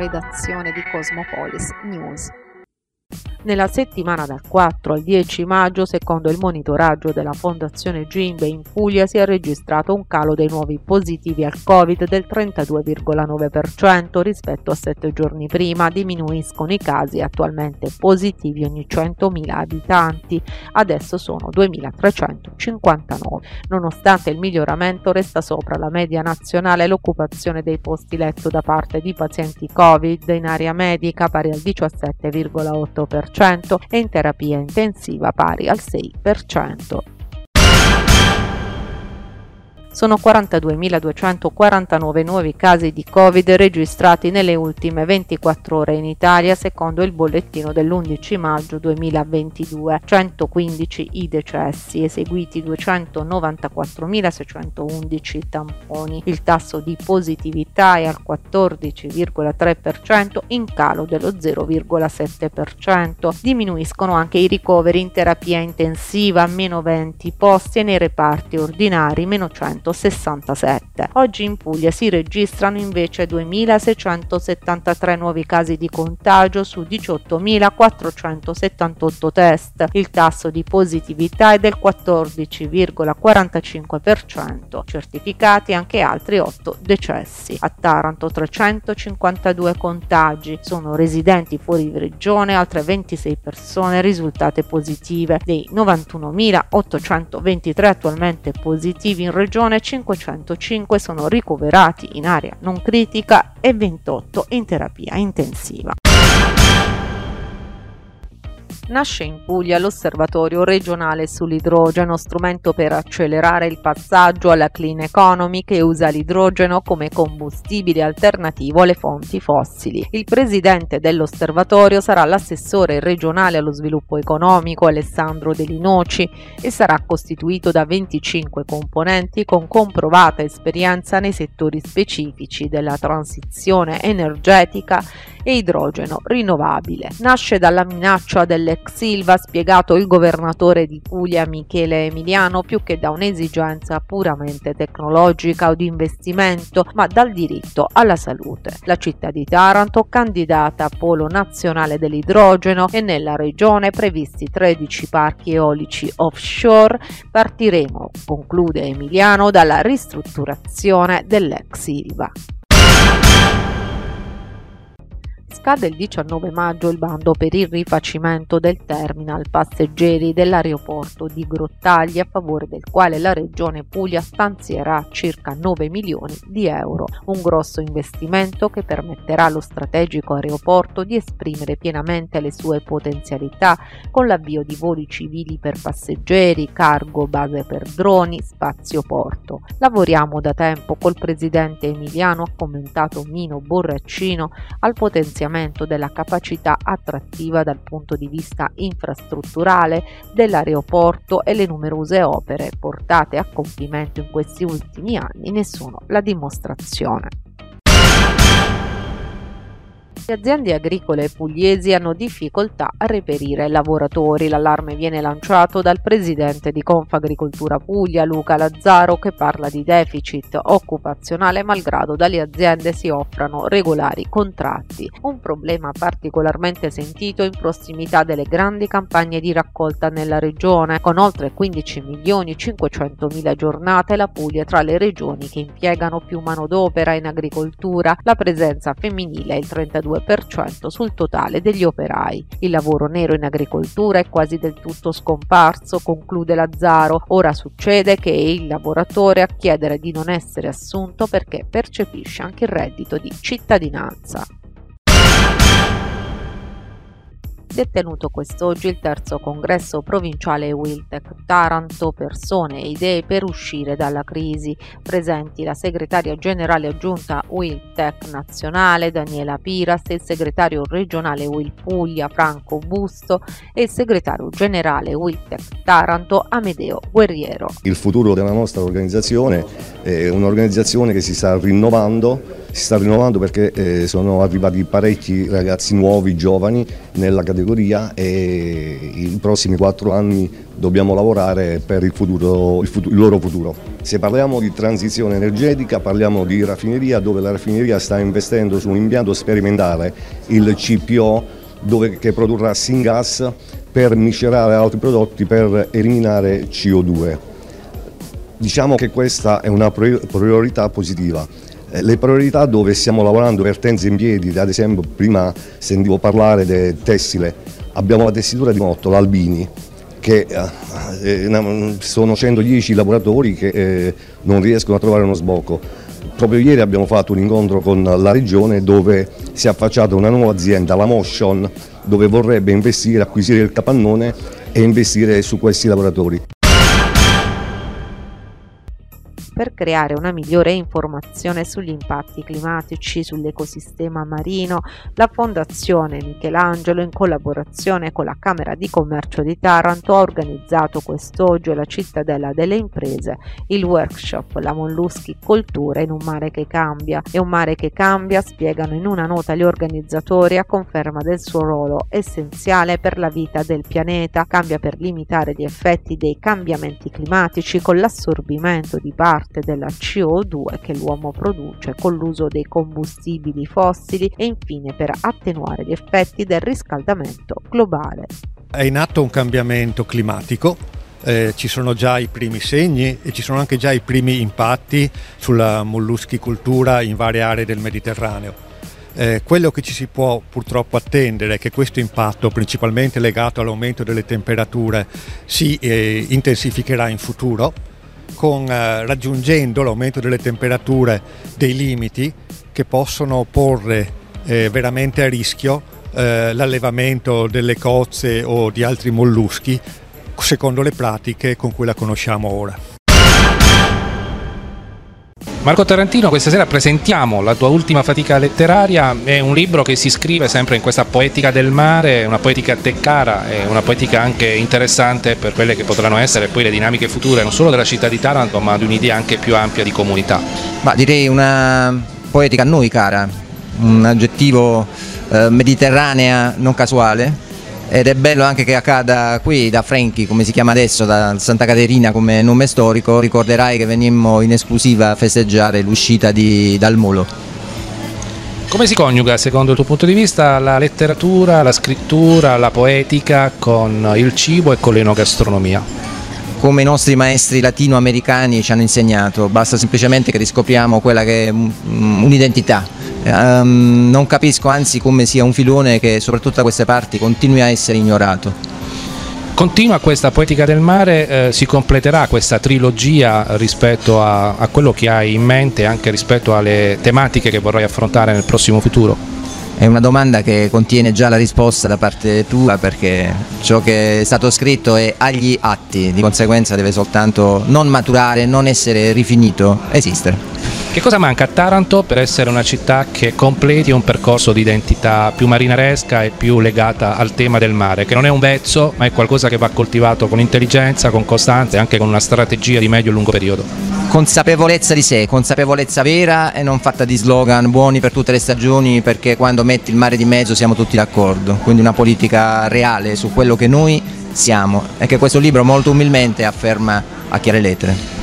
redazione di Cosmopolis News. Nella settimana dal 4 al 10 maggio, secondo il monitoraggio della Fondazione Gimbe in Puglia, si è registrato un calo dei nuovi positivi al Covid del 32,9% rispetto a sette giorni prima. Diminuiscono i casi attualmente positivi ogni 100.000 abitanti, adesso sono 2.359. Nonostante il miglioramento, resta sopra la media nazionale l'occupazione dei posti letto da parte di pazienti Covid in area medica pari al 17,8% e in terapia intensiva pari al 6%. Sono 42.249 nuovi casi di Covid registrati nelle ultime 24 ore in Italia, secondo il bollettino dell'11 maggio 2022. 115 i decessi, eseguiti 294.611 tamponi. Il tasso di positività è al 14,3%, in calo dello 0,7%. Diminuiscono anche i ricoveri in terapia intensiva, meno 20 posti e nei reparti ordinari, meno 100 1967. Oggi in Puglia si registrano invece 2.673 nuovi casi di contagio su 18.478 test. Il tasso di positività è del 14,45%, certificati anche altri 8 decessi. A Taranto 352 contagi, sono residenti fuori regione altre 26 persone risultate positive. Dei 91.823 attualmente positivi in regione regione 505 sono ricoverati in area non critica e 28 in terapia intensiva. Nasce in Puglia l'Osservatorio regionale sull'idrogeno, strumento per accelerare il passaggio alla clean economy che usa l'idrogeno come combustibile alternativo alle fonti fossili. Il presidente dell'osservatorio sarà l'assessore regionale allo sviluppo economico Alessandro Delinoci e sarà costituito da 25 componenti con comprovata esperienza nei settori specifici della transizione energetica e idrogeno rinnovabile. Nasce dalla minaccia dell'ex Silva, spiegato il governatore di Puglia Michele Emiliano, più che da un'esigenza puramente tecnologica o di investimento, ma dal diritto alla salute. La città di Taranto, candidata a polo nazionale dell'idrogeno e nella regione previsti 13 parchi eolici offshore, partiremo, conclude Emiliano, dalla ristrutturazione dell'ex Silva. Scade il 19 maggio il bando per il rifacimento del terminal passeggeri dell'aeroporto di Grottagli a favore del quale la regione Puglia stanzierà circa 9 milioni di euro, un grosso investimento che permetterà allo strategico aeroporto di esprimere pienamente le sue potenzialità con l'avvio di voli civili per passeggeri, cargo, base per droni, spazio porto. Lavoriamo da tempo col presidente Emiliano, ha commentato Mino Borraccino, al potenziamento potenziamento della capacità attrattiva dal punto di vista infrastrutturale dell'aeroporto e le numerose opere portate a compimento in questi ultimi anni ne sono la dimostrazione. Le aziende agricole pugliesi hanno difficoltà a reperire lavoratori. L'allarme viene lanciato dal presidente di Confagricoltura Puglia, Luca Lazzaro, che parla di deficit occupazionale malgrado dalle aziende si offrano regolari contratti. Un problema particolarmente sentito in prossimità delle grandi campagne di raccolta nella regione. Con oltre 15 milioni 500 mila giornate, la Puglia è tra le regioni che impiegano più manodopera in agricoltura. La presenza femminile è il 32% 2% sul totale degli operai. Il lavoro nero in agricoltura è quasi del tutto scomparso, conclude Lazzaro. Ora succede che è il lavoratore a chiedere di non essere assunto perché percepisce anche il reddito di cittadinanza. Si è tenuto quest'oggi il terzo congresso provinciale Wiltec Taranto Persone e idee per uscire dalla crisi. Presenti la segretaria generale aggiunta Wiltec nazionale Daniela Piras il segretario regionale Will Puglia Franco Busto e il segretario generale Wiltec Taranto Amedeo Guerriero. Il futuro della nostra organizzazione è un'organizzazione che si sta rinnovando si sta rinnovando perché eh, sono arrivati parecchi ragazzi nuovi, giovani nella categoria e i prossimi quattro anni dobbiamo lavorare per il, futuro, il, futuro, il loro futuro. Se parliamo di transizione energetica parliamo di raffineria dove la raffineria sta investendo su un impianto sperimentale, il CPO, dove, che produrrà syngas per miscerare altri prodotti per eliminare CO2. Diciamo che questa è una priorità positiva. Eh, le priorità dove stiamo lavorando per tenze in piedi, ad esempio prima sentivo parlare del tessile, abbiamo la tessitura di Motto, l'Albini, che eh, eh sono 110 lavoratori che non riescono a trovare uno sbocco. Proprio ieri abbiamo fatto un incontro con la regione dove si è affacciata una nuova azienda, la Motion, dove vorrebbe investire, acquisire il capannone e investire su questi lavoratori. Per creare una migliore informazione sugli impatti climatici sull'ecosistema marino, la Fondazione Michelangelo in collaborazione con la Camera di Commercio di Taranto ha organizzato quest'oggi alla Cittadella delle Imprese il workshop La Molluschi Coltura in un mare che cambia. E un mare che cambia, spiegano in una nota gli organizzatori, a conferma del suo ruolo essenziale per la vita del pianeta, cambia per limitare gli effetti dei cambiamenti climatici con l'assorbimento di parte parte della CO2 che l'uomo produce con l'uso dei combustibili fossili e infine per attenuare gli effetti del riscaldamento globale. È in atto un cambiamento climatico eh, ci sono già i primi segni e ci sono anche già i primi impatti sulla molluschicoltura in varie aree del Mediterraneo. Eh, quello che ci si può purtroppo attendere è che questo impatto, principalmente legato all'aumento delle temperature, si eh, intensificherà in futuro con, eh, raggiungendo l'aumento delle temperature dei limiti che possono porre eh, veramente a rischio eh, l'allevamento delle cozze o di altri molluschi secondo le pratiche con cui la conosciamo ora. Marco Tarantino, questa sera presentiamo la tua ultima fatica letteraria, è un libro che si scrive sempre in questa poetica del mare, una poetica a te cara, una poetica anche interessante per quelle che potranno essere poi le dinamiche future non solo della città di Taranto ma di un'idea anche più ampia di comunità. Ma direi una poetica a noi cara, un aggettivo eh, mediterranea non casuale ed è bello anche che accada qui da Franchi, come si chiama adesso, da Santa Caterina come nome storico, ricorderai che venimmo in esclusiva a festeggiare l'uscita dal Molo. Come si coniuga secondo il tuo punto di vista la letteratura, la scrittura, la poetica con il cibo e con l'enogastronomia? come i nostri maestri latinoamericani ci hanno insegnato, basta semplicemente che riscopriamo quella che è un'identità Um, non capisco anzi come sia un filone che soprattutto da queste parti continui a essere ignorato. Continua questa poetica del mare, eh, si completerà questa trilogia rispetto a, a quello che hai in mente e anche rispetto alle tematiche che vorrai affrontare nel prossimo futuro? È una domanda che contiene già la risposta da parte tua perché ciò che è stato scritto è agli atti, di conseguenza deve soltanto non maturare, non essere rifinito, esistere. Che cosa manca a Taranto per essere una città che completi un percorso di identità più marinaresca e più legata al tema del mare, che non è un vezzo, ma è qualcosa che va coltivato con intelligenza, con costanza e anche con una strategia di medio e lungo periodo? Consapevolezza di sé, consapevolezza vera e non fatta di slogan buoni per tutte le stagioni perché quando metti il mare di mezzo siamo tutti d'accordo, quindi una politica reale su quello che noi siamo e che questo libro molto umilmente afferma a chiare lettere.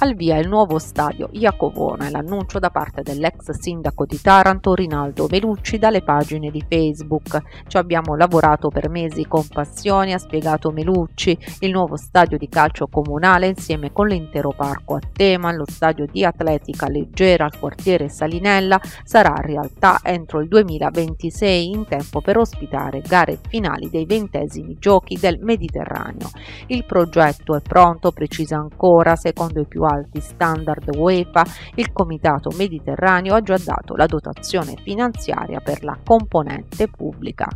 Al via il nuovo stadio Iacovona e l'annuncio da parte dell'ex sindaco di Taranto Rinaldo Melucci dalle pagine di Facebook. Ci abbiamo lavorato per mesi con passione, ha spiegato Melucci. Il nuovo stadio di calcio comunale insieme con l'intero parco a tema, lo stadio di atletica leggera al quartiere Salinella sarà realtà entro il 2026 in tempo per ospitare gare finali dei ventesimi giochi del Mediterraneo. Il progetto è pronto, precisa ancora, secondo i più alti standard UEFA, il Comitato Mediterraneo ha già dato la dotazione finanziaria per la componente pubblica.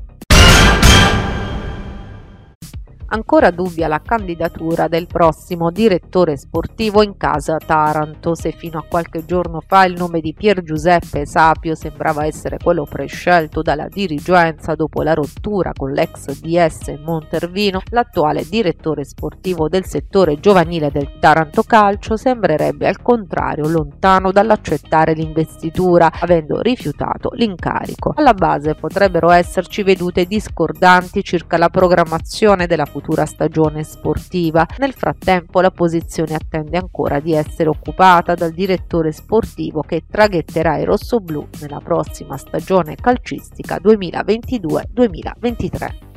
Ancora dubbia la candidatura del prossimo direttore sportivo in casa Taranto, se fino a qualche giorno fa il nome di Pier Giuseppe Sapio sembrava essere quello prescelto dalla dirigenza dopo la rottura con l'ex DS Montervino, l'attuale direttore sportivo del settore giovanile del Taranto Calcio sembrerebbe al contrario lontano dall'accettare l'investitura, avendo rifiutato l'incarico. Alla base potrebbero esserci vedute discordanti circa la programmazione della futura futura stagione sportiva. Nel frattempo la posizione attende ancora di essere occupata dal direttore sportivo che traghetterà i rossoblù nella prossima stagione calcistica 2022-2023.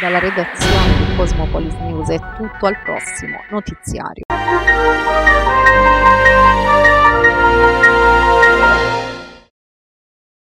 Dalla redazione di Cosmopolis News è tutto al prossimo notiziario.